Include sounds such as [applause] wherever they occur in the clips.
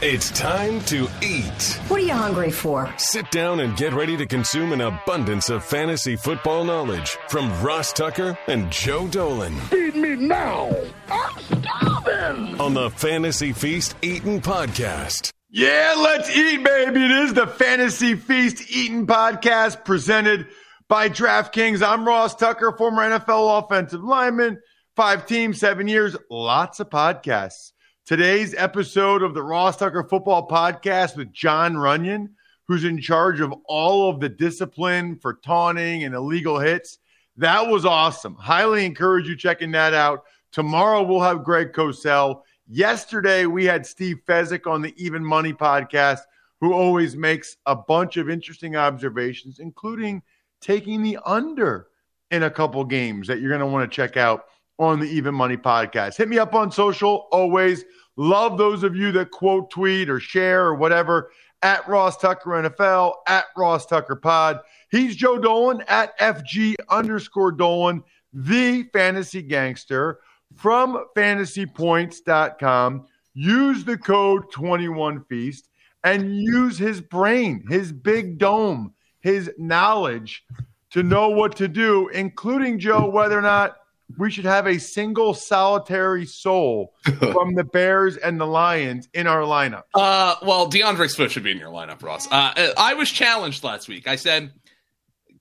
It's time to eat. What are you hungry for? Sit down and get ready to consume an abundance of fantasy football knowledge from Ross Tucker and Joe Dolan. Feed me now. I'm starving. On the Fantasy Feast Eating Podcast. Yeah, let's eat, baby. It is the Fantasy Feast Eating Podcast presented by DraftKings. I'm Ross Tucker, former NFL offensive lineman, five teams, seven years, lots of podcasts. Today's episode of the Ross Tucker Football Podcast with Jon Runyan, who's in charge of all of the discipline for taunting and illegal hits. That was awesome. Highly encourage you checking that out. Tomorrow we'll have Greg Cosell. Yesterday we had Steve Fezzik on the Even Money podcast, who always makes a bunch of interesting observations, including taking the under in a couple games that you're going to want to check out on the Even Money podcast. Hit me up on social always. Love those of you that quote tweet or share or whatever at Ross Tucker NFL, at Ross Tucker Pod. He's Joe Dolan at FG underscore Dolan, the fantasy gangster from fantasypoints.com. Use the code 21Feast and use his brain, his big dome, his knowledge to know what to do, including, Joe, whether or not we should have a single solitary soul [laughs] from the Bears and the Lions in our lineup. Uh, well, DeAndre Swift should be in your lineup, Ross. Uh, I was challenged last week. I said,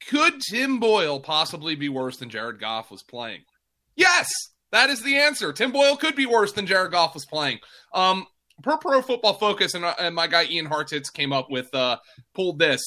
could Tim Boyle possibly be worse than Jared Goff was playing? Yes, that is the answer. Tim Boyle could be worse than Jared Goff was playing. Um, per Pro Football Focus, and, uh, and my guy Ian Hartitz came up with uh, pulled this.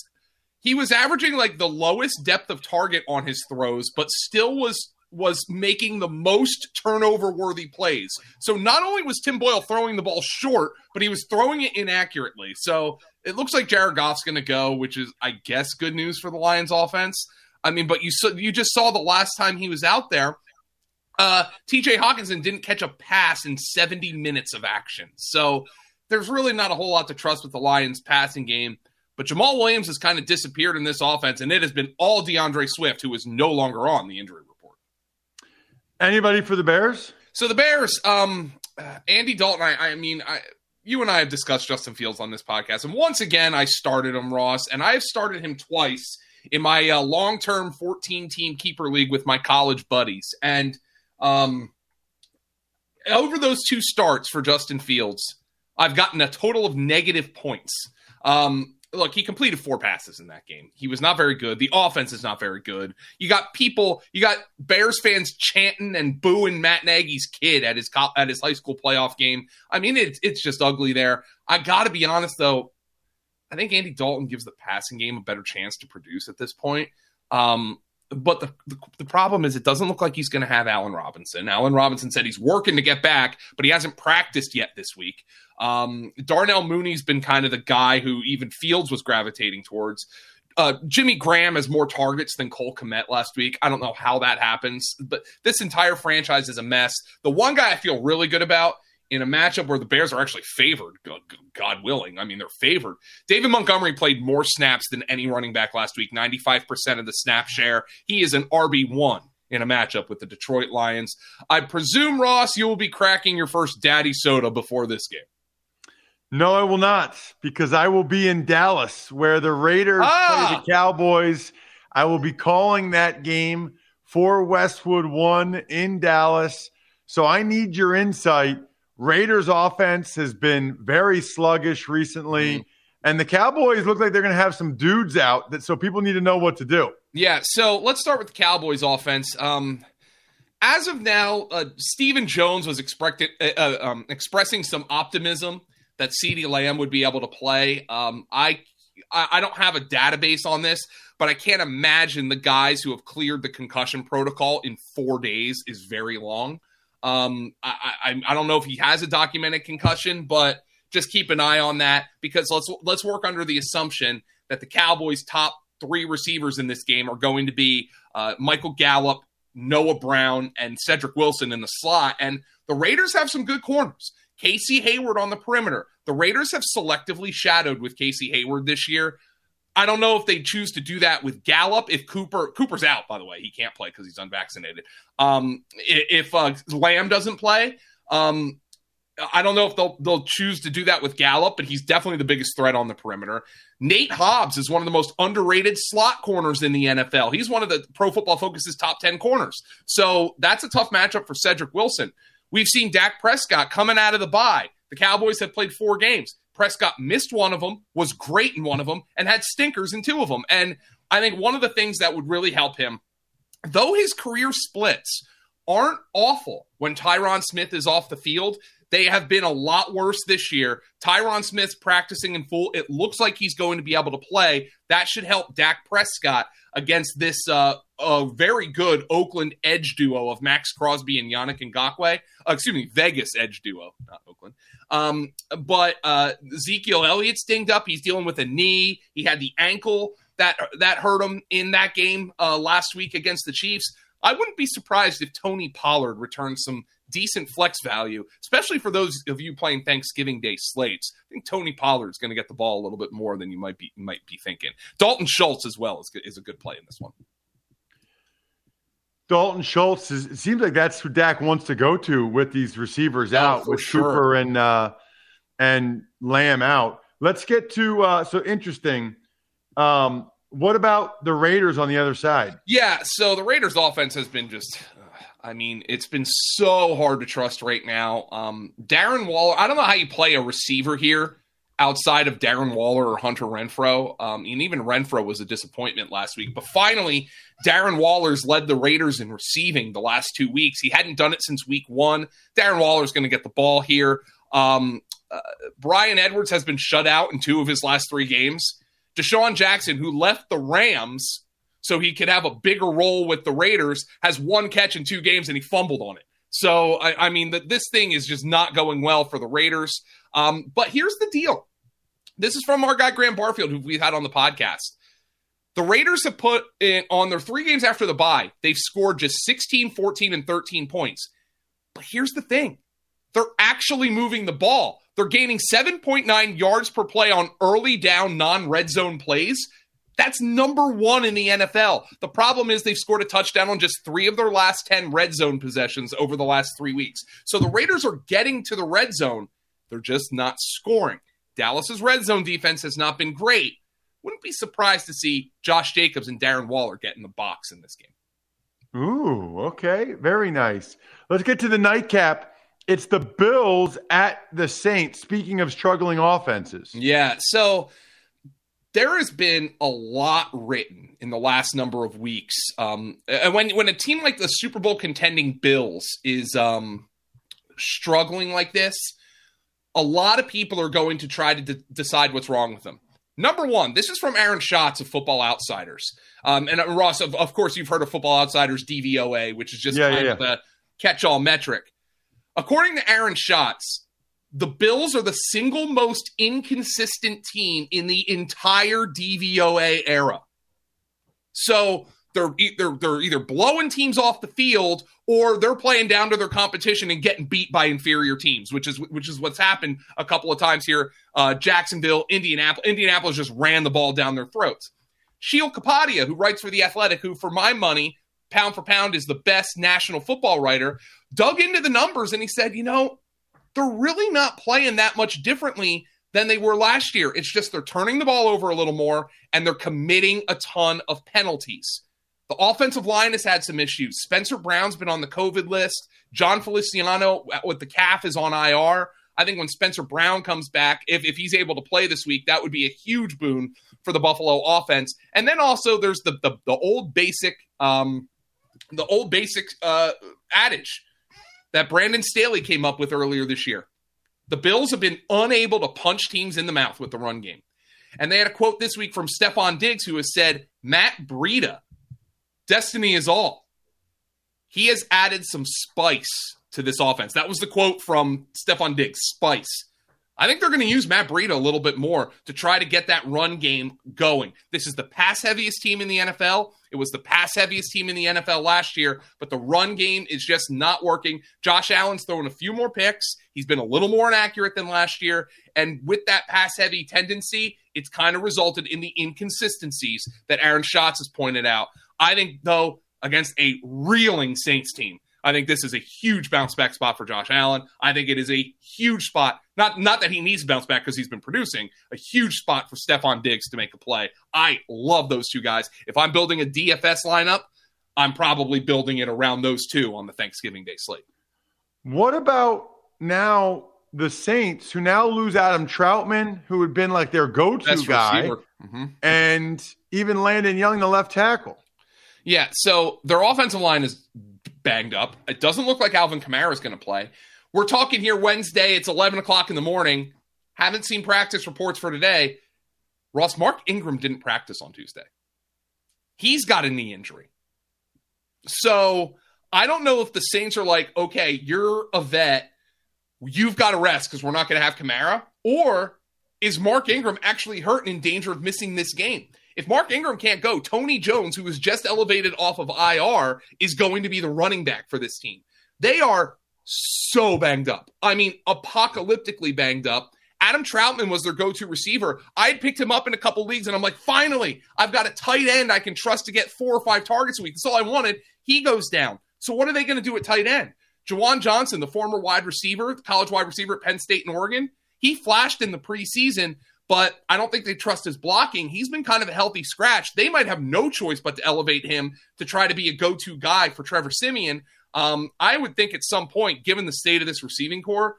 He was averaging like the lowest depth of target on his throws, but still was was making the most turnover worthy plays. So not only was Tim Boyle throwing the ball short, but he was throwing it inaccurately. So it looks like Jared Goff's going to go, which is, I guess, good news for the Lions offense. I mean, but you saw, you just saw the last time he was out there. Uh, TJ Hockenson didn't catch a pass in 70 minutes of action. So there's really not a whole lot to trust with the Lions passing game. But Jamaal Williams has kind of disappeared in this offense, and it has been all DeAndre Swift, who is no longer on the injury. Anybody for the Bears? So the Bears, um, Andy Dalton. I, I mean, I, you and I have discussed Justin Fields on this podcast, and once again, I started him, Ross, and I've started him twice in my uh, long-term 14-team keeper league with my college buddies, and um, over those two starts for Justin Fields, I've gotten a total of negative points. Um, look, he completed four passes in that game. He was not very good. The offense is not very good. You got people, you got Bears fans chanting and booing Matt Nagy's kid at his at his high school playoff game. I mean, it's it's just ugly there. I got to be honest though. I think Andy Dalton gives the passing game a better chance to produce at this point. Um, but the, the, the problem is, it doesn't look like he's going to have Allen Robinson. Allen Robinson said he's working to get back, but he hasn't practiced yet this week. Um, Darnell Mooney's been kind of the guy who even Fields was gravitating towards. Uh, Jimmy Graham has more targets than Cole Kmet last week. I don't know how that happens, but this entire franchise is a mess. The one guy I feel really good about in a matchup where the Bears are actually favored, God willing. I mean, they're favored. David Montgomery played more snaps than any running back last week, 95% of the snap share. He is an RB1 in a matchup with the Detroit Lions. I presume, Ross, you will be cracking your first daddy soda before this game. No, I will not, because I will be in Dallas where the Raiders ah! play the Cowboys. I will be calling that game for Westwood One in Dallas. So I need your insight Raiders offense has been very sluggish recently. Mm-hmm. And the Cowboys look like they're going to have some dudes out that so people need to know what to do. Yeah, so let's start with the Cowboys offense. Um, as of now, uh, Stephen Jones was expected, uh, uh, um, expressing some optimism that CeeDee Lamb would be able to play. Um, I I don't have a database on this, but I can't imagine the guys who have cleared the concussion protocol in four days is very long. Um, I, I, I don't know if he has a documented concussion, but just keep an eye on that because let's let's work under the assumption that the Cowboys' top three receivers in this game are going to be uh, Michael Gallup, Noah Brown, and Cedric Wilson in the slot. And the Raiders have some good corners. Casey Hayward on the perimeter. The Raiders have selectively shadowed with Casey Hayward this year. I don't know if they choose to do that with Gallup. If Cooper Cooper's out, by the way, he can't play because he's unvaccinated. Um, if uh, Lamb doesn't play, um, I don't know if they'll they'll choose to do that with Gallup, but he's definitely the biggest threat on the perimeter. Nate Hobbs is one of the most underrated slot corners in the NFL. He's one of the Pro Football Focus's top 10 corners. So that's a tough matchup for Cedric Wilson. We've seen Dak Prescott coming out of the bye. The Cowboys have played four games. Prescott missed one of them, was great in one of them, and had stinkers in two of them. And I think one of the things that would really help him, though his career splits aren't awful when Tyron Smith is off the field, they have been a lot worse this year. Tyron Smith's practicing in full. It looks like he's going to be able to play. That should help Dak Prescott against this uh, a very good Oakland edge duo of Maxx Crosby and Yannick Ngakoue. Uh, excuse me, Vegas edge duo, not Oakland. Um, but uh, Ezekiel Elliott's dinged up. He's dealing with a knee. He had the ankle that that hurt him in that game uh, last week against the Chiefs. I wouldn't be surprised if Tony Pollard returns some decent flex value, especially for those of you playing Thanksgiving Day slates. I think Tony Pollard's going to get the ball a little bit more than you might be might be thinking. Dalton Schultz as well is, is a good play in this one. Dalton Schultz is, it seems like that's who Dak wants to go to with these receivers oh, out with sure. Cooper and uh, and Lamb out. Let's get to uh, so interesting. Um, what about the Raiders on the other side? Yeah, so the Raiders offense has been just I mean, it's been so hard to trust right now. Um, Darren Waller, I don't know how you play a receiver here outside of Darren Waller or Hunter Renfrow. Um, and even Renfrow was a disappointment last week. But finally, Darren Waller's led the Raiders in receiving the last two weeks. He hadn't done it since week one. Darren Waller's going to get the ball here. Um, uh, Bryan Edwards has been shut out in two of his last three games. DeSean Jackson, who left the Rams so he could have a bigger role with the Raiders, has one catch in two games and he fumbled on it. So, I, I mean, that this thing is just not going well for the Raiders. Um, but here's the deal this is from our guy, Graham Barfield, who we've had on the podcast. The Raiders have put in on their three games after the bye, they've scored just 16, 14, and 13 points. But here's the thing they're actually moving the ball. They're gaining 7.9 yards per play on early down non red zone plays. That's number one in the NFL. The problem is they've scored a touchdown on just three of their last 10 red zone possessions over the last three weeks. So the Raiders are getting to the red zone. They're just not scoring. Dallas's red zone defense has not been great. Wouldn't be surprised to see Josh Jacobs and Darren Waller get in the box in this game. Ooh, okay. Very nice. Let's get to the nightcap. It's the Bills at the Saints. Speaking of struggling offenses. Yeah. So there has been a lot written in the last number of weeks. Um, and when when a team like the Super Bowl contending Bills is um, struggling like this, a lot of people are going to try to de- decide what's wrong with them. Number one, this is from Aaron Schatz of Football Outsiders, um, and uh, Ross. Of, of, course, you've heard of Football Outsiders DVOA, which is just yeah, kind yeah, of yeah. the catch-all metric. According to Aaron Schatz, the Bills are the single most inconsistent team in the entire DVOA era. So they're they're they're either blowing teams off the field or they're playing down to their competition and getting beat by inferior teams, which is which is what's happened a couple of times here. Uh, Jacksonville, Indianapolis, Indianapolis just ran the ball down their throats. Sheil Kapadia, who writes for the Athletic, who for my money, pound for pound, is the best national football writer, dug into the numbers and he said, you know, they're really not playing that much differently than they were last year. It's just they're turning the ball over a little more and they're committing a ton of penalties. The offensive line has had some issues. Spencer Brown's been on the COVID list. Jon Feliciano with the calf is on IR. I think when Spencer Brown comes back, if, if he's able to play this week, that would be a huge boon for the Buffalo offense. And then also there's the the, the old basic um, the old basic uh, adage that Brandon Staley came up with earlier this year. The Bills have been unable to punch teams in the mouth with the run game. And they had a quote this week from Stefon Diggs, who has said, Matt Breida, destiny is all. He has added some spice to this offense. That was the quote from Stefon Diggs, spice. I think they're going to use Matt Breida a little bit more to try to get that run game going. This is the pass heaviest team in the NFL. It was the pass heaviest team in the NFL last year, but the run game is just not working. Josh Allen's throwing a few more picks. He's been a little more inaccurate than last year. And with that pass heavy tendency, it's kind of resulted in the inconsistencies that Aaron Schatz has pointed out. I think, though, against a reeling Saints team, I think this is a huge bounce back spot for Josh Allen. I think it is a huge spot. Not not that he needs to bounce back because he's been producing. A huge spot for Stefon Diggs to make a play. I love those two guys. If I'm building a DFS lineup, I'm probably building it around those two on the Thanksgiving Day slate. What about now the Saints, who now lose Adam Trautman, who had been like their go-to guy. Mhm. and even Landon Young, the left tackle? Yeah, so their offensive line is banged up. It doesn't look like Alvin Kamara is going to play. We're talking here Wednesday. It's 11 o'clock in the morning. Haven't seen practice reports for today. Ross, Mark Ingram didn't practice on Tuesday. He's got a knee injury. So I don't know if the Saints are like, okay, you're a vet. You've got to rest because we're not going to have Kamara. Or is Mark Ingram actually hurt and in danger of missing this game? If Mark Ingram can't go, Tony Jones, who was just elevated off of IR, is going to be the running back for this team. They are so banged up. I mean, apocalyptically banged up. Adam Trautman was their go to receiver. I had picked him up in a couple leagues, and I'm like, finally, I've got a tight end I can trust to get four or five targets a week. That's all I wanted. He goes down. So, what are they going to do at tight end? Juwan Johnson, the former wide receiver, college wide receiver at Penn State and Oregon, he flashed in the preseason, but I don't think they trust his blocking. He's been kind of a healthy scratch. They might have no choice but to elevate him to try to be a go to guy for Trevor Siemian. Um, I would think at some point, given the state of this receiving core,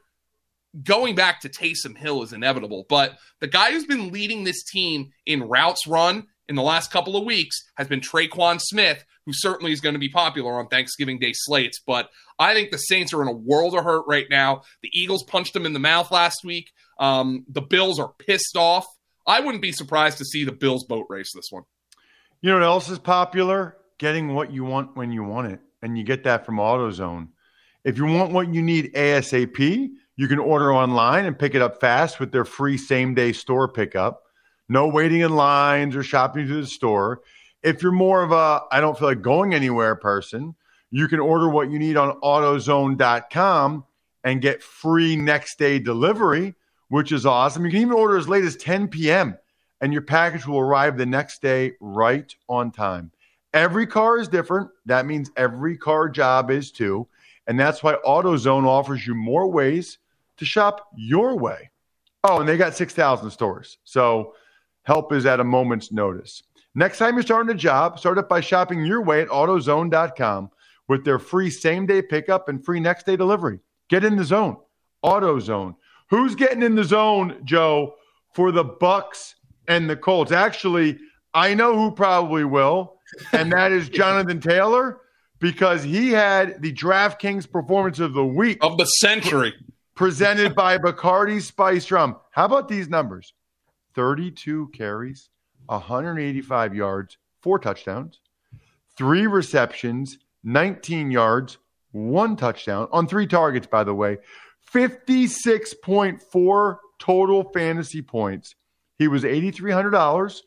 going back to Taysom Hill is inevitable. But the guy who's been leading this team in routes run in the last couple of weeks has been Tre'Quan Smith, who certainly is going to be popular on Thanksgiving Day slates. But I think the Saints are in a world of hurt right now. The Eagles punched them in the mouth last week. Um, the Bills are pissed off. I wouldn't be surprised to see the Bills boat race this one. You know what else is popular? Getting what you want when you want it. And you get that from AutoZone. If you want what you need ASAP, you can order online and pick it up fast with their free same day store pickup. No waiting in lines or shopping to the store. If you're more of a I don't feel like going anywhere person, you can order what you need on AutoZone.com and get free next day delivery, which is awesome. You can even order as late as 10 p.m. and your package will arrive the next day right on time. Every car is different. That means every car job is too. And that's why AutoZone offers you more ways to shop your way. Oh, and they got 6,000 stores. So help is at a moment's notice. Next time you're starting a job, start it by shopping your way at AutoZone.com with their free same day pickup and free next day delivery. Get in the zone. AutoZone. Who's getting in the zone, Joe, for the Bucks and the Colts? Actually, I know who probably will, and that is [laughs] Jonathan Taylor because he had the DraftKings performance of the week Of the century. presented by Bacardi Spice Rum. How about these numbers? 32 carries, 185 yards, four touchdowns, three receptions, 19 yards, one touchdown on three targets, by the way. 56.4 total fantasy points. He was $8,300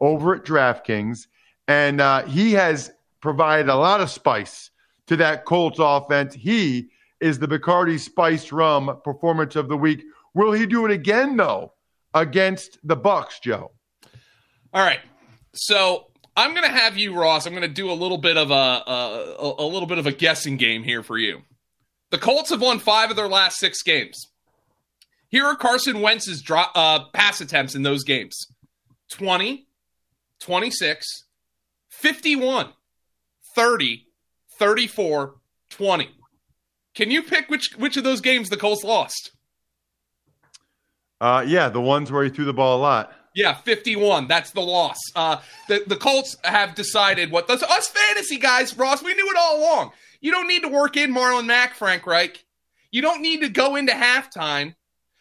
over at DraftKings, and uh, he has provided a lot of spice to that Colts offense. He is the Bacardi Spiced Rum Performance of the Week. Will he do it again, though, against the Bucks, Joe? All right. So I'm going to have you, Ross. I'm going to do a little bit of a, a a little bit of a guessing game here for you. The Colts have won five of their last six games. Here are Carson Wentz's drop, uh, pass attempts in those games 20, 26, 51, 30, 34, 20. Can you pick which which of those games the Colts lost? Uh, yeah, the ones where he threw the ball a lot. Yeah, 51. That's the loss. Uh, the, the Colts have decided what those us fantasy guys, Ross, we knew it all along. You don't need to work in Marlon Mack, Frank Reich. You don't need to go into halftime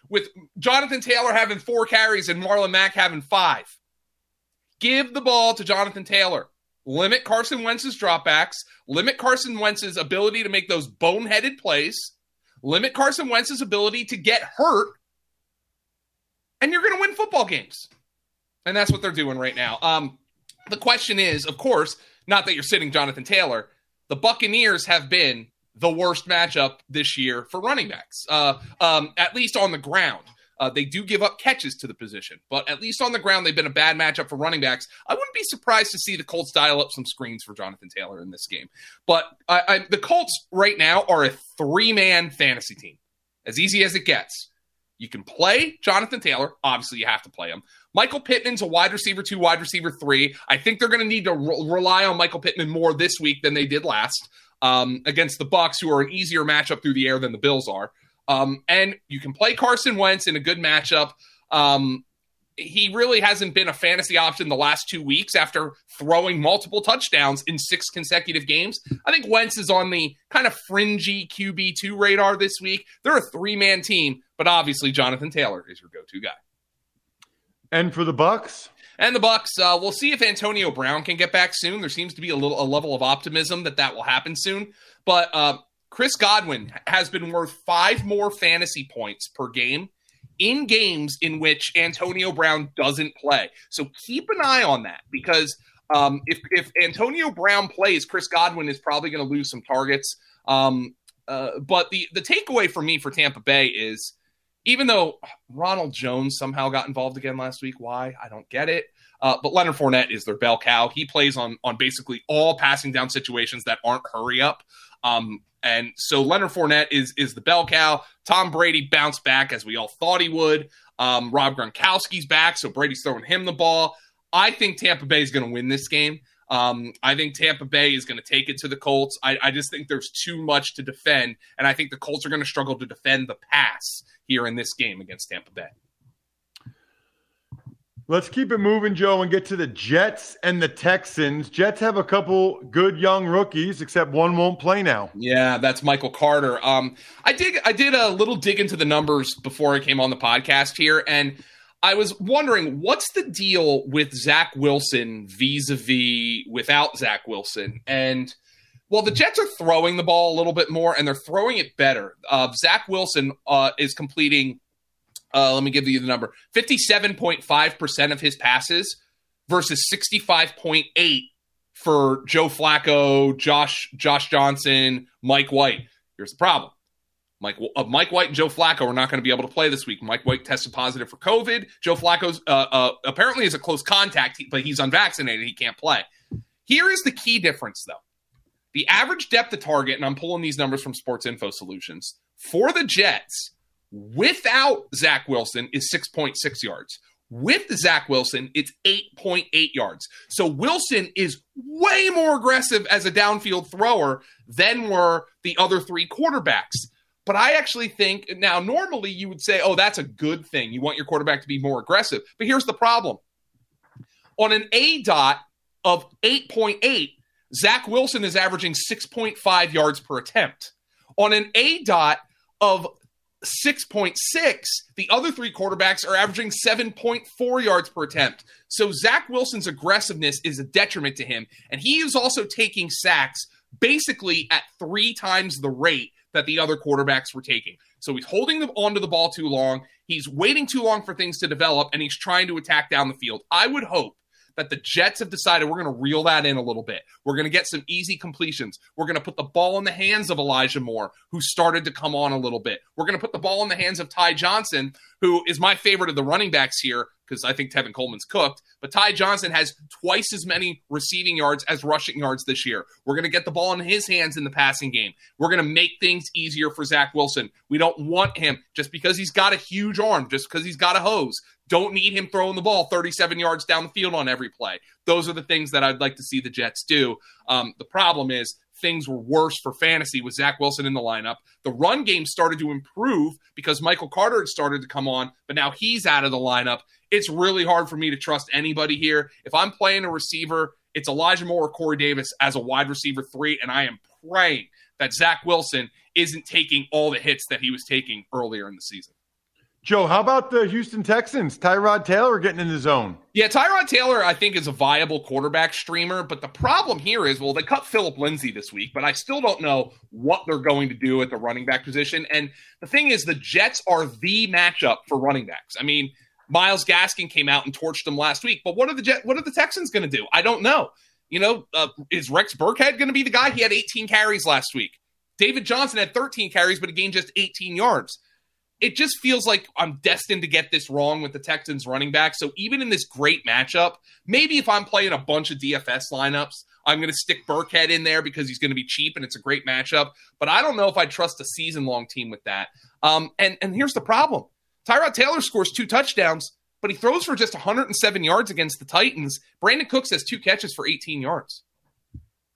with Jonathan Taylor having four carries and Marlon Mack having five. Give the ball to Jonathan Taylor. Limit Carson Wentz's dropbacks. Limit Carson Wentz's ability to make those boneheaded plays. Limit Carson Wentz's ability to get hurt. And you're going to win football games. And that's what they're doing right now. Um, the question is, of course, not that you're sitting Jonathan Taylor. The Buccaneers have been the worst matchup this year for running backs, uh, um, at least on the ground. Uh, they do give up catches to the position, but at least on the ground, they've been a bad matchup for running backs. I wouldn't be surprised to see the Colts dial up some screens for Jonathan Taylor in this game. But I, I, the Colts right now are a three man fantasy team, as easy as it gets. You can play Jonathan Taylor. Obviously, you have to play him. Michael Pittman's a wide receiver two, wide receiver three. I think they're going to need to re- rely on Michael Pittman more this week than they did last um, against the Bucks, who are an easier matchup through the air than the Bills are. Um, and you can play Carson Wentz in a good matchup. Um, he really hasn't been a fantasy option the last two weeks after throwing multiple touchdowns in six consecutive games. I think Wentz is on the kind of fringy QB2 radar this week. They're a three man team, but obviously Jonathan Taylor is your go to guy. And for the Bucks? And the Bucks, uh, we'll see if Antonio Brown can get back soon. There seems to be a little a level of optimism that that will happen soon. But uh, Chris Godwin has been worth five more fantasy points per game in games in which Antonio Brown doesn't play. So keep an eye on that because um, if if Antonio Brown plays, Chris Godwin is probably going to lose some targets. Um, uh, but the the takeaway for me for Tampa Bay is even though Ronald Jones somehow got involved again last week, why I don't get it. Uh, but Leonard Fournette is their bell cow. He plays on on basically all passing down situations that aren't hurry up. Um, and so Leonard Fournette is is the bell cow. Tom Brady bounced back as we all thought he would. Um, Rob Gronkowski's back, so Brady's throwing him the ball. I think Tampa Bay is going to win this game. Um, I think Tampa Bay is going to take it to the Colts. I, I, just think there's too much to defend, and I think the Colts are going to struggle to defend the pass here in this game against Tampa Bay. Let's keep it moving, Joe, and get to the Jets and the Texans. Jets have a couple good young rookies, except one won't play now. Yeah, that's Michael Carter. Um, I did I did a little dig into the numbers before I came on the podcast here, and I was wondering what's the deal with Zach Wilson vis-a-vis without Zach Wilson, and well, the Jets are throwing the ball a little bit more, and they're throwing it better. Uh, Zach Wilson uh, is completing uh, let me give you the number 57.5% of his passes versus 65.8 for Joe Flacco, Josh Josh Johnson, Mike White. Here's the problem. Mike, uh, Mike White and Joe Flacco are not going to be able to play this week. Mike White tested positive for COVID. Joe Flacco's uh, uh, apparently is a close contact, but he's unvaccinated. He can't play. Here is the key difference, though. The average depth of target, and I'm pulling these numbers from Sports Info Solutions, for the Jets without Zach Wilson is 6.6 yards. With Zach Wilson, it's 8.8 yards. So Wilson is way more aggressive as a downfield thrower than were the other three quarterbacks. But I actually think now, normally you would say, oh, that's a good thing. You want your quarterback to be more aggressive. But here's the problem on an A dot of 8.8, Zach Wilson is averaging 6.5 yards per attempt. On an A dot of 6.6. The other three quarterbacks are averaging 7.4 yards per attempt. So Zach Wilson's aggressiveness is a detriment to him. And he is also taking sacks basically at three times the rate that the other quarterbacks were taking. So he's holding them onto the ball too long. He's waiting too long for things to develop, and he's trying to attack down the field. I would hope that the Jets have decided we're going to reel that in a little bit. We're going to get some easy completions. We're going to put the ball in the hands of Elijah Moore, who started to come on a little bit. We're going to put the ball in the hands of Ty Johnson, who is my favorite of the running backs here because I think Tevin Coleman's cooked. But Ty Johnson has twice as many receiving yards as rushing yards this year. We're going to get the ball in his hands in the passing game. We're going to make things easier for Zach Wilson. We don't want him just because he's got a huge arm, just because he's got a hose. Don't need him throwing the ball 37 yards down the field on every play. Those are the things that I'd like to see the Jets do. Um, the problem is things were worse for fantasy with Zach Wilson in the lineup. The run game started to improve because Michael Carter had started to come on, but now he's out of the lineup. It's really hard for me to trust anybody here. If I'm playing a receiver, it's Elijah Moore or Corey Davis as a wide receiver three, and I am praying that Zach Wilson isn't taking all the hits that he was taking earlier in the season. Joe, how about the Houston Texans? Tyrod Taylor getting in the zone. Yeah, Tyrod Taylor, I think, is a viable quarterback streamer. But the problem here is, well, they cut Phillip Lindsay this week, but I still don't know what they're going to do at the running back position. And the thing is, the Jets are the matchup for running backs. I mean, Myles Gaskin came out and torched them last week, but what are the Jet, what are the Texans going to do? I don't know. You know, uh, is Rex Burkhead going to be the guy? He had 18 carries last week. David Johnson had 13 carries, but he gained just 18 yards it just feels like I'm destined to get this wrong with the Texans running back. So even in this great matchup, maybe if I'm playing a bunch of DFS lineups, I'm going to stick Burkhead in there because he's going to be cheap and it's a great matchup. But I don't know if I trust a season long team with that. Um, and and here's the problem: Tyrod Taylor scores two touchdowns, but he throws for just 107 yards against the Titans. Brandin Cooks has two catches for 18 yards.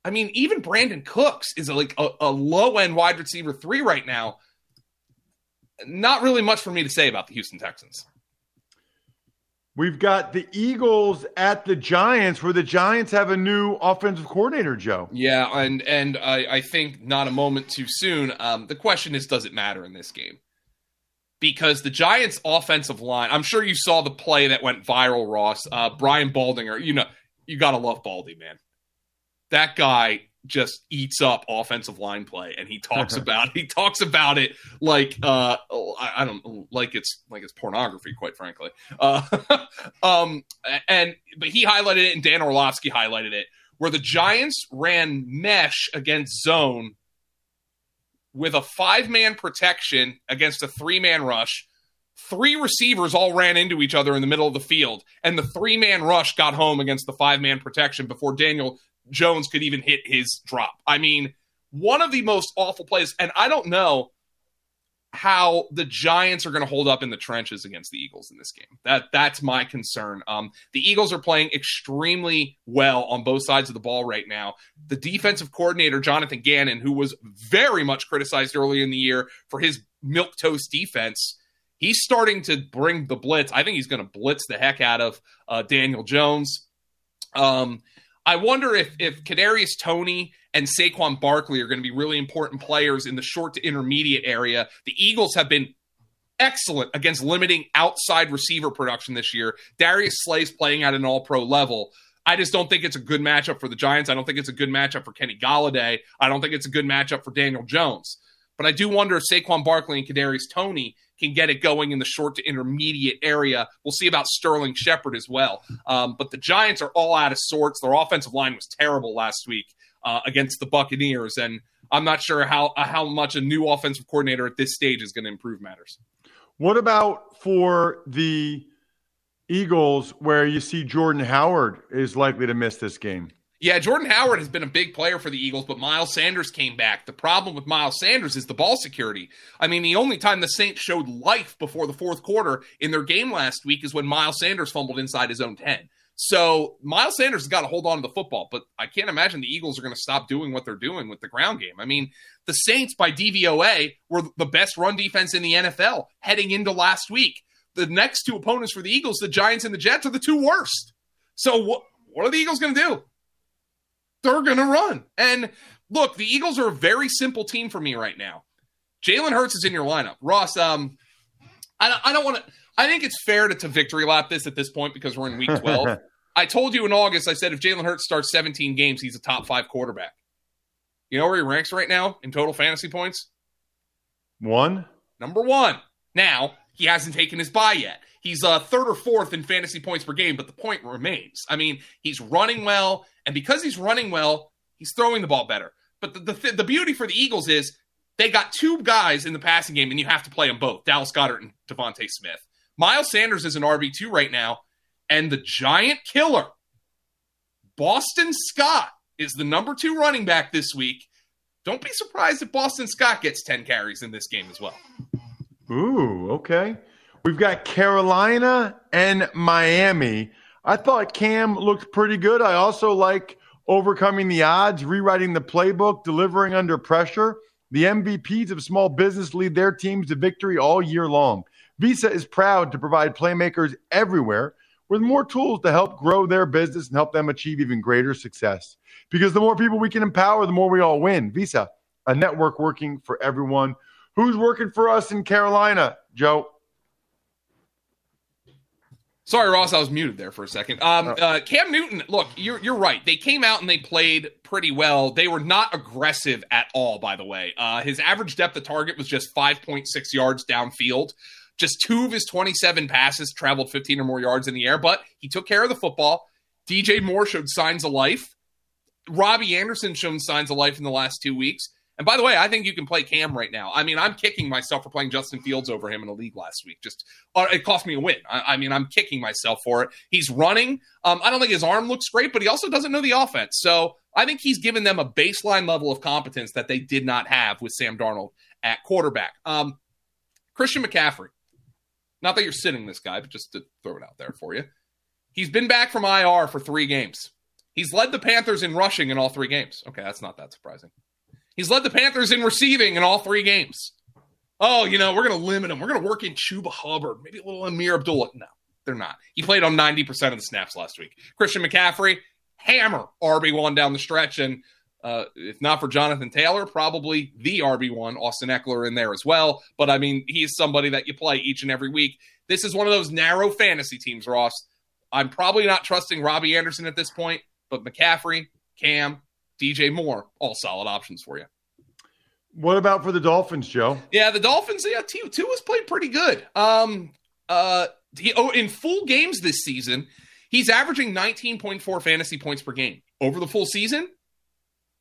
I mean, even Brandin Cooks is like a, a low end wide receiver three right now. Not really much for me to say about the Houston Texans. We've got the Eagles at the Giants, where the Giants have a new offensive coordinator, Joe. Yeah, and and I, I think not a moment too soon. Um, the question is, does it matter in this game? Because the Giants' offensive line, I'm sure you saw the play that went viral, Ross. Uh, Brian Baldinger, you know, you gotta love Baldy, man. That guy just eats up offensive line play and he talks about he talks about it like uh I, I, don't like it's like it's pornography quite frankly. Uh [laughs] um and but he highlighted it and Dan Orlovsky highlighted it where the Giants ran mesh against zone with a five man protection against a three man rush. Three receivers all ran into each other in the middle of the field, and the three man rush got home against the five man protection before Daniel Jones could even hit his drop. I mean, one of the most awful plays, and I don't know how the Giants are going to hold up in the trenches against the Eagles in this game. That that's my concern. Um, the Eagles are playing extremely well on both sides of the ball right now. The defensive coordinator Jonathan Gannon, who was very much criticized early in the year for his milk toast defense, he's starting to bring the blitz. I think he's going to blitz the heck out of uh, Daniel Jones. Um, I wonder if if Kadarius Toney and Saquon Barkley are going to be really important players in the short to intermediate area. The Eagles have been excellent against limiting outside receiver production this year. Darius Slay's playing at an all pro level. I just don't think it's a good matchup for the Giants. I don't think it's a good matchup for Kenny Golladay. I don't think it's a good matchup for Daniel Jones. But I do wonder if Saquon Barkley and Kadarius Toney can get it going in the short to intermediate area. We'll see about Sterling Shepard as well. Um, but the Giants are all out of sorts. Their offensive line was terrible last week uh, against the Buccaneers, and I'm not sure how uh, how much a new offensive coordinator at this stage is going to improve matters. What about for the Eagles, where you see Jordan Howard is likely to miss this game? Yeah, Jordan Howard has been a big player for the Eagles, but Miles Sanders came back. The problem with Miles Sanders is the ball security. I mean, the only time the Saints showed life before the fourth quarter in their game last week is when Miles Sanders fumbled inside his own 10. So Miles Sanders has got to hold on to the football, but I can't imagine the Eagles are going to stop doing what they're doing with the ground game. I mean, the Saints by DVOA were the best run defense in the NFL heading into last week. The next two opponents for the Eagles, the Giants and the Jets, are the two worst. So what, what are the Eagles going to do? They're going to run. And look, the Eagles are a very simple team for me right now. Jalen Hurts is in your lineup. Ross, um, I don't, I don't want to. I think it's fair to, to victory lap this at this point because we're in week 12. [laughs] I told you in August, I said if Jalen Hurts starts 17 games, he's a top five quarterback. You know where he ranks right now in total fantasy points? One. Number one. Now, he hasn't taken his bye yet. He's uh, third or fourth in fantasy points per game, but the point remains. I mean, he's running well. And because he's running well, he's throwing the ball better. But the, the, the beauty for the Eagles is they got two guys in the passing game, and you have to play them both Dallas Goedert and DeVonta Smith. Miles Sanders is an RB2 right now, and the giant killer, Boston Scott, is the number two running back this week. Don't be surprised if Boston Scott gets 10 carries in this game as well. Ooh, okay. We've got Carolina and Miami. I thought Cam looked pretty good. I also like overcoming the odds, rewriting the playbook, delivering under pressure. The MVPs of small business lead their teams to victory all year long. Visa is proud to provide playmakers everywhere with more tools to help grow their business and help them achieve even greater success. Because the more people we can empower, the more we all win. Visa, a network working for everyone. Who's working for us in Carolina, Joe? Sorry, Ross, I was muted there for a second. Um, oh. uh, Cam Newton, look, you're you're right. They came out and they played pretty well. They were not aggressive at all, by the way. Uh, his average depth of target was just 5.6 yards downfield. Just two of his 27 passes traveled 15 or more yards in the air, but he took care of the football. DJ Moore showed signs of life. Robbie Anderson shown signs of life in the last two weeks. And by the way, I think you can play Cam right now. I mean, I'm kicking myself for playing Justin Fields over him in a league last week. Just it cost me a win. I, I mean, I'm kicking myself for it. He's running. Um, I don't think his arm looks great, but he also doesn't know the offense. So I think he's given them a baseline level of competence that they did not have with Sam Darnold at quarterback. Um, Christian McCaffrey. Not that you're sitting this guy, but just to throw it out there for you. He's been back from IR for three games. He's led the Panthers in rushing in all three games. Okay, that's not that surprising. He's led the Panthers in receiving in all three games. Oh, you know, we're going to limit him. We're going to work in Chuba Hubbard, maybe a little Ameer Abdullah. No, they're not. He played on 90% of the snaps last week. Christian McCaffrey, hammer RB1 down the stretch. And uh, if not for Jonathan Taylor, probably the RB1, Austin Ekeler in there as well. But I mean, he's somebody that you play each and every week. This is one of those narrow fantasy teams, Ross. I'm probably not trusting Robbie Anderson at this point, but McCaffrey, Cam, DJ Moore, all solid options for you. What about for the Dolphins, Joe? Yeah, the Dolphins, yeah, Tua, has played pretty good. Um, uh, he, oh, in full games this season, he's averaging 19.4 fantasy points per game. Over the full season,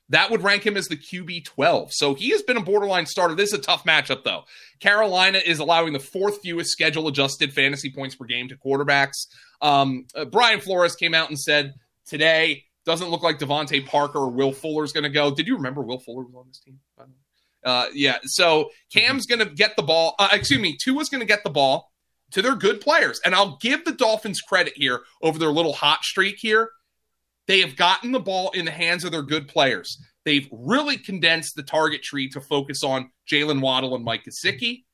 that would rank him as the QB 12. So he has been a borderline starter. This is a tough matchup, though. Carolina is allowing the fourth fewest schedule adjusted fantasy points per game to quarterbacks. Um, uh, Brian Flores came out and said today doesn't look like DeVante Parker or Will Fuller is going to go. Did you remember Will Fuller was on this team? Uh, yeah. So Cam's going to get the ball. Uh, excuse me. Tua's going to get the ball to their good players. And I'll give the Dolphins credit here over their little hot streak here. They have gotten the ball in the hands of their good players. They've really condensed the target tree to focus on Jaylen Waddle and Mike Gesicki.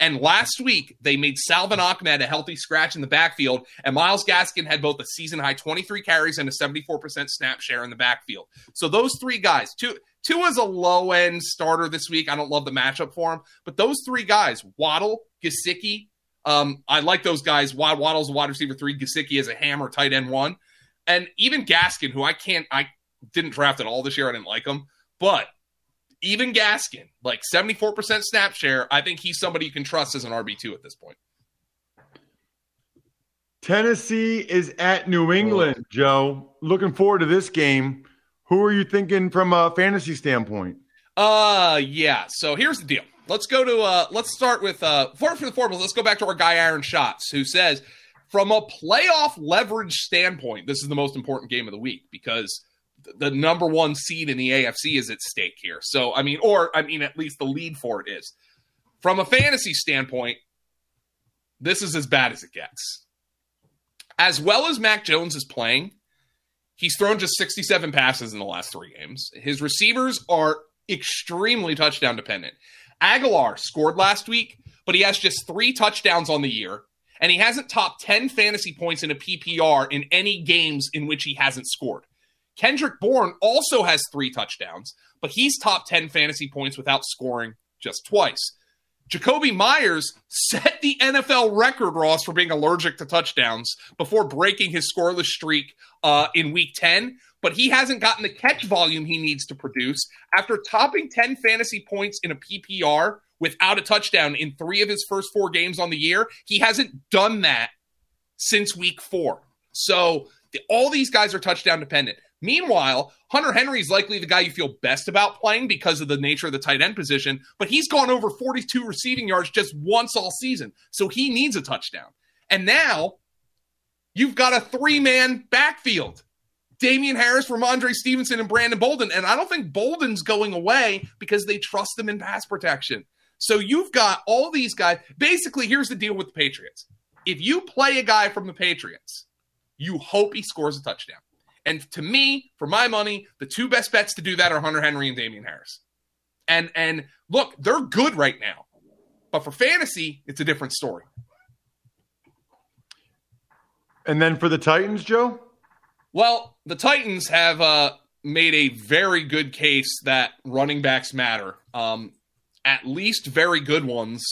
And last week, they made Salvon Ahmed a healthy scratch in the backfield, and Myles Gaskin had both a season high 23 carries and a 74% snap share in the backfield. So those three guys, two Tua's a low end starter this week. I don't love the matchup for him, but those three guys, Waddle, Gesicki, um, I like those guys. Waddle's a wide receiver three, Gesicki is a hammer tight end one, and even Gaskin, who I can't, I didn't draft at all this year. I didn't like him, but even Gaskin, like 74% snap share, I think he's somebody you can trust as an RB2 at this point. Tennessee is at New England, oh. Joe. Looking forward to this game. Who are you thinking from a fantasy standpoint? Uh yeah. So here's the deal. Let's go to uh let's start with uh for the foremost, let's go back to our guy Aaron Schatz, who says from a playoff leverage standpoint, this is the most important game of the week because the number one seed in the AFC is at stake here. So, I mean, or I mean, at least the lead for it is. From a fantasy standpoint, this is as bad as it gets. As well as Mac Jones is playing, he's thrown just 67 passes in the last three games. His receivers are extremely touchdown dependent. Agholor scored last week, but he has just three touchdowns on the year, and he hasn't topped 10 fantasy points in a PPR in any games in which he hasn't scored. Kendrick Bourne also has three touchdowns, but he's top 10 fantasy points without scoring just twice. Jakobi Meyers set the NFL record, Ross, for being allergic to touchdowns before breaking his scoreless streak uh, in week 10, but he hasn't gotten the catch volume he needs to produce. After topping 10 fantasy points in a PPR without a touchdown in three of his first four games on the year, he hasn't done that since week four. So all these guys are touchdown dependent. Meanwhile, Hunter Henry is likely the guy you feel best about playing because of the nature of the tight end position, but he's gone over 42 receiving yards just once all season. So he needs a touchdown. And now you've got a three man backfield. Damien Harris, Rhamondre Stevenson, and Brandon Bolden. And I don't think Bolden's going away because they trust him in pass protection. So you've got all these guys. Basically, here's the deal with the Patriots. If you play a guy from the Patriots, you hope he scores a touchdown. And to me, for my money, the two best bets to do that are Hunter Henry and Damien Harris. And and look, they're good right now. But for fantasy, it's a different story. And then for the Titans, Joe? Well, the Titans have uh, made a very good case that running backs matter. Um, at least very good ones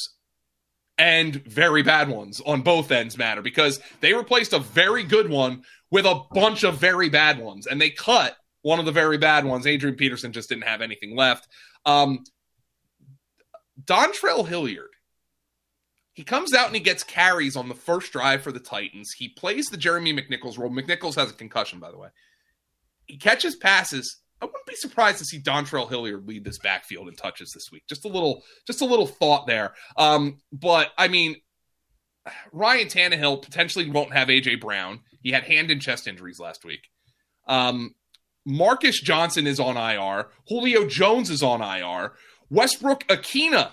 and very bad ones on both ends matter because they replaced a very good one with a bunch of very bad ones, and they cut one of the very bad ones. Adrian Peterson just didn't have anything left. Um, Dontrell Hilliard, he comes out and he gets carries on the first drive for the Titans. He plays the Jeremy McNichols role. McNichols has a concussion, by the way. He catches passes I wouldn't be surprised to see Dontrell Hilliard lead this backfield in touches this week. Just a little, just a little thought there. Um, but I mean, Ryan Tannehill potentially won't have AJ Brown. He had hand and chest injuries last week. Um, Marcus Johnson is on IR. Julio Jones is on IR. Westbrook-Ikhine,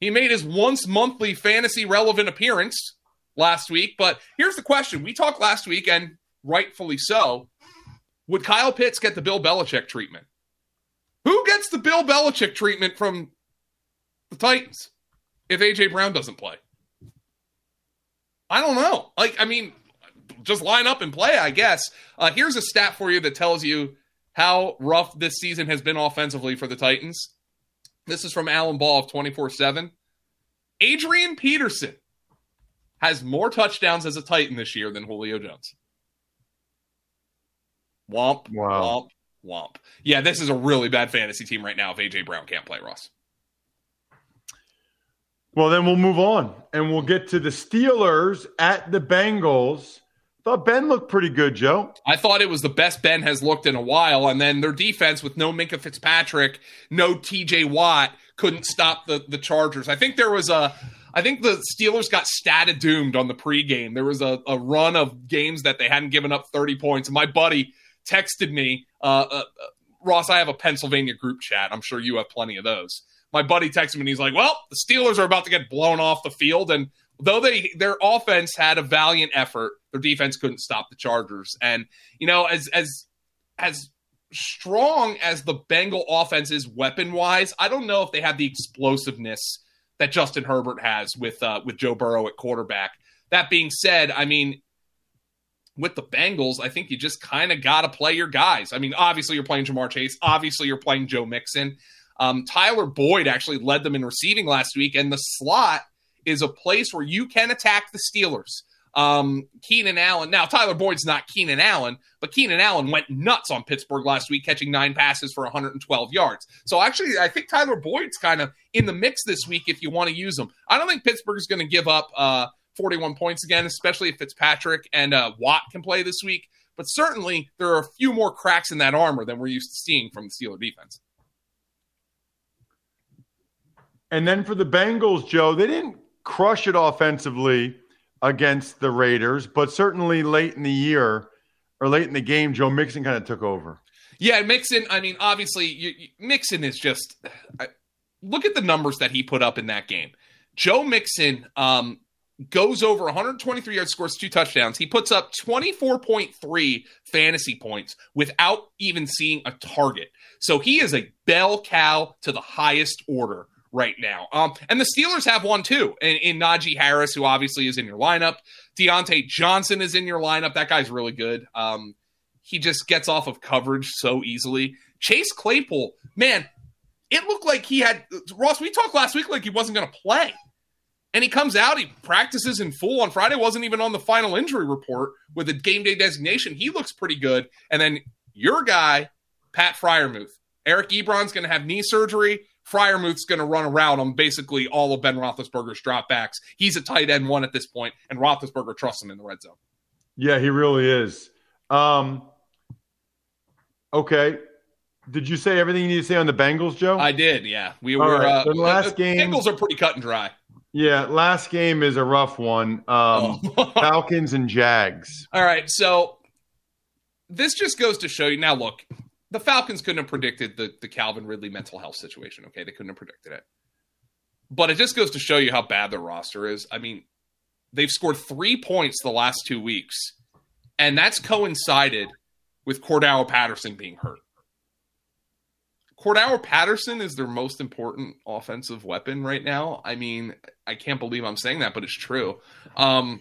he made his once monthly fantasy relevant appearance last week. But here's the question: We talked last week, and rightfully so. Would Kyle Pitts get the Bill Belichick treatment? Who gets the Bill Belichick treatment from the Titans if AJ Brown doesn't play? I don't know. Like, I mean, just line up and play, I guess. Uh, here's a stat for you that tells you how rough this season has been offensively for the Titans. This is from Alan Ball of 24 7. Adrian Peterson has more touchdowns as a Titan this year than Julio Jones. Womp, wow. womp, womp. Yeah, this is a really bad fantasy team right now if AJ Brown can't play, Ross. Well, then we'll move on and we'll get to the Steelers at the Bengals. Thought Ben looked pretty good, Joe. I thought it was the best Ben has looked in a while. And then their defense with no Minkah Fitzpatrick, no TJ Watt, couldn't stop the, the Chargers. I think there was a I think the Steelers got stated doomed on the pregame. There was a, a run of games that they hadn't given up 30 points. And my buddy texted me, uh, uh, Ross, I have a Pennsylvania group chat. I'm sure you have plenty of those. My buddy texted me and he's like, Well, the Steelers are about to get blown off the field. And though they their offense had a valiant effort, their defense couldn't stop the Chargers. And, you know, as as as strong as the Bengal offense is weapon wise, I don't know if they have the explosiveness that Justin Herbert has with uh, with Joe Burrow at quarterback. That being said, I mean, with the Bengals, I think you just kind of got to play your guys. I mean, obviously you're playing Ja'Marr Chase, obviously you're playing Joe Mixon. Um, Tyler Boyd actually led them in receiving last week, and the slot is a place where you can attack the Steelers. Um, Keenan Allen. Now, Tyler Boyd's not Keenan Allen, but Keenan Allen went nuts on Pittsburgh last week, catching nine passes for 112 yards. So, actually, I think Tyler Boyd's kind of in the mix this week if you want to use him. I don't think Pittsburgh is going to give up uh, 41 points again, especially if Fitzpatrick and uh, Watt can play this week. But certainly, there are a few more cracks in that armor than we're used to seeing from the Steeler defense. And then for the Bengals, Joe, they didn't crush it offensively against the Raiders, but certainly late in the year or late in the game, Joe Mixon kind of took over. Yeah, Mixon. I mean, obviously, you, Mixon is just I, look at the numbers that he put up in that game. Joe Mixon um, goes over 123 yards, scores two touchdowns. He puts up 24.3 fantasy points without even seeing a target. So he is a bell cow to the highest order right now. Um, and the Steelers have one too in, in Najee Harris, who obviously is in your lineup. Diontae Johnson is in your lineup. That guy's really good. Um, he just gets off of coverage so easily. Chase Claypool, man, it looked like he had Ross. We talked last week like he wasn't going to play. And he comes out, he practices in full on Friday, wasn't even on the final injury report with a game day designation. He looks pretty good. And then your guy, Pat Freiermuth. Eric Ebron's going to have knee surgery. Freiermuth's going to run around on basically all of Ben Roethlisberger's dropbacks. He's a tight end one at this point, and Roethlisberger trusts him in the red zone. Yeah, he really is. Um, okay. Did you say everything you need to say on the Bengals, Joe? I did. Yeah, we were. Right. Uh, the last the, game, Bengals are pretty cut and dry. Yeah, last game is a rough one. Um, oh. [laughs] Falcons and Jags. All right, so this just goes to show you. Now, look, the Falcons couldn't have predicted the, the Calvin Ridley mental health situation. Okay, they couldn't have predicted it. But it just goes to show you how bad their roster is. I mean, they've scored three points the last two weeks, and that's coincided with Cordarrelle Patterson being hurt. Cordarrelle Patterson is their most important offensive weapon right now. I mean, I can't believe I'm saying that, but it's true. Um,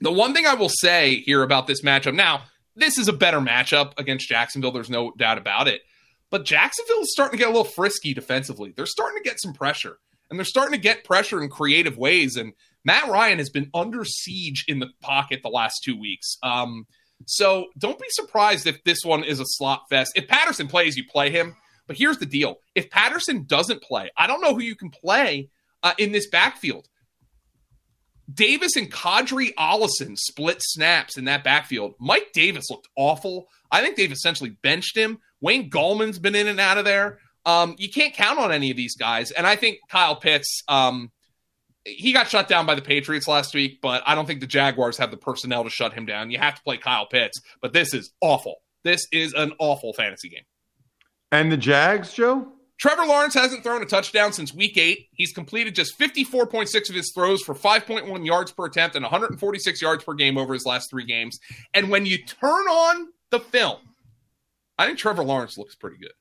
the one thing I will say here about this matchup now, this is a better matchup against Jacksonville. There's no doubt about it. But Jacksonville is starting to get a little frisky defensively. They're starting to get some pressure, and they're starting to get pressure in creative ways. And Matt Ryan has been under siege in the pocket the last two weeks. Um, so don't be surprised if this one is a slot fest. If Patterson plays, you play him. But here's the deal: if Patterson doesn't play, I don't know who you can play uh, in this backfield. Davis and Qadree Ollison split snaps in that backfield. Mike Davis looked awful. I think they've essentially benched him, Wayne Gallman's been in and out of there. Um, you can't count on any of these guys. And I think Kyle Pitts, um, he got shut down by the Patriots last week, but I don't think the Jaguars have the personnel to shut him down. You have to play Kyle Pitts, but this is awful. This is an awful fantasy game. And the Jags, Joe? Trevor Lawrence hasn't thrown a touchdown since week eight. He's completed just 54.6 of his throws for 5.1 yards per attempt and 146 yards per game over his last three games. And when you turn on the film, I think Trevor Lawrence looks pretty good.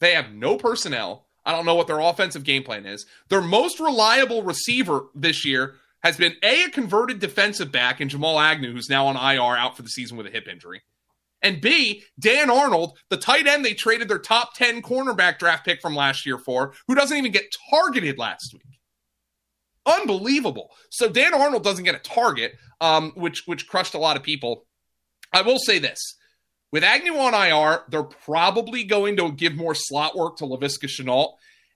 They have no personnel. I don't know what their offensive game plan is. Their most reliable receiver this year has been A, a converted defensive back in Jamal Agnew, who's now on IR out for the season with a hip injury. And B, Dan Arnold, the tight end they traded their top 10 cornerback draft pick from last year for, who doesn't even get targeted last week. Unbelievable. So Dan Arnold doesn't get a target, um, which which crushed a lot of people. I will say this. With Agnew on IR, they're probably going to give more slot work to Laviska Shenault.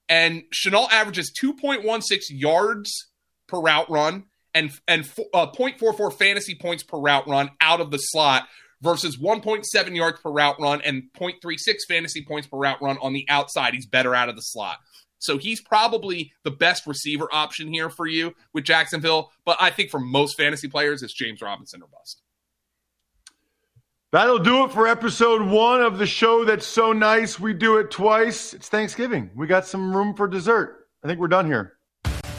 And Shenault averages 2.16 yards per route run and and uh, 0.44 fantasy points per route run out of the slot versus 1.7 yards per route run and 0.36 fantasy points per route run on the outside. He's better out of the slot. So he's probably the best receiver option here for you with Jacksonville. But I think for most fantasy players, it's James Robinson or bust. That'll do it for episode one of the show that's so nice. We do it twice. It's Thanksgiving. We got some room for dessert. I think we're done here.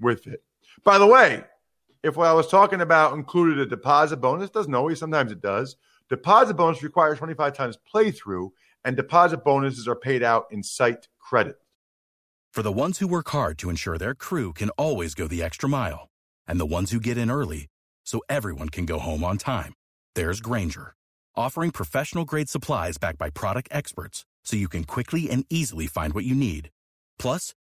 with it. By the way, if what I was talking about included a deposit bonus, doesn't always, sometimes it does. Deposit bonus requires 25 times playthrough, and deposit bonuses are paid out in site credit. For the ones who work hard to ensure their crew can always go the extra mile, and the ones who get in early so everyone can go home on time, there's Grainger, offering professional grade supplies backed by product experts so you can quickly and easily find what you need. Plus,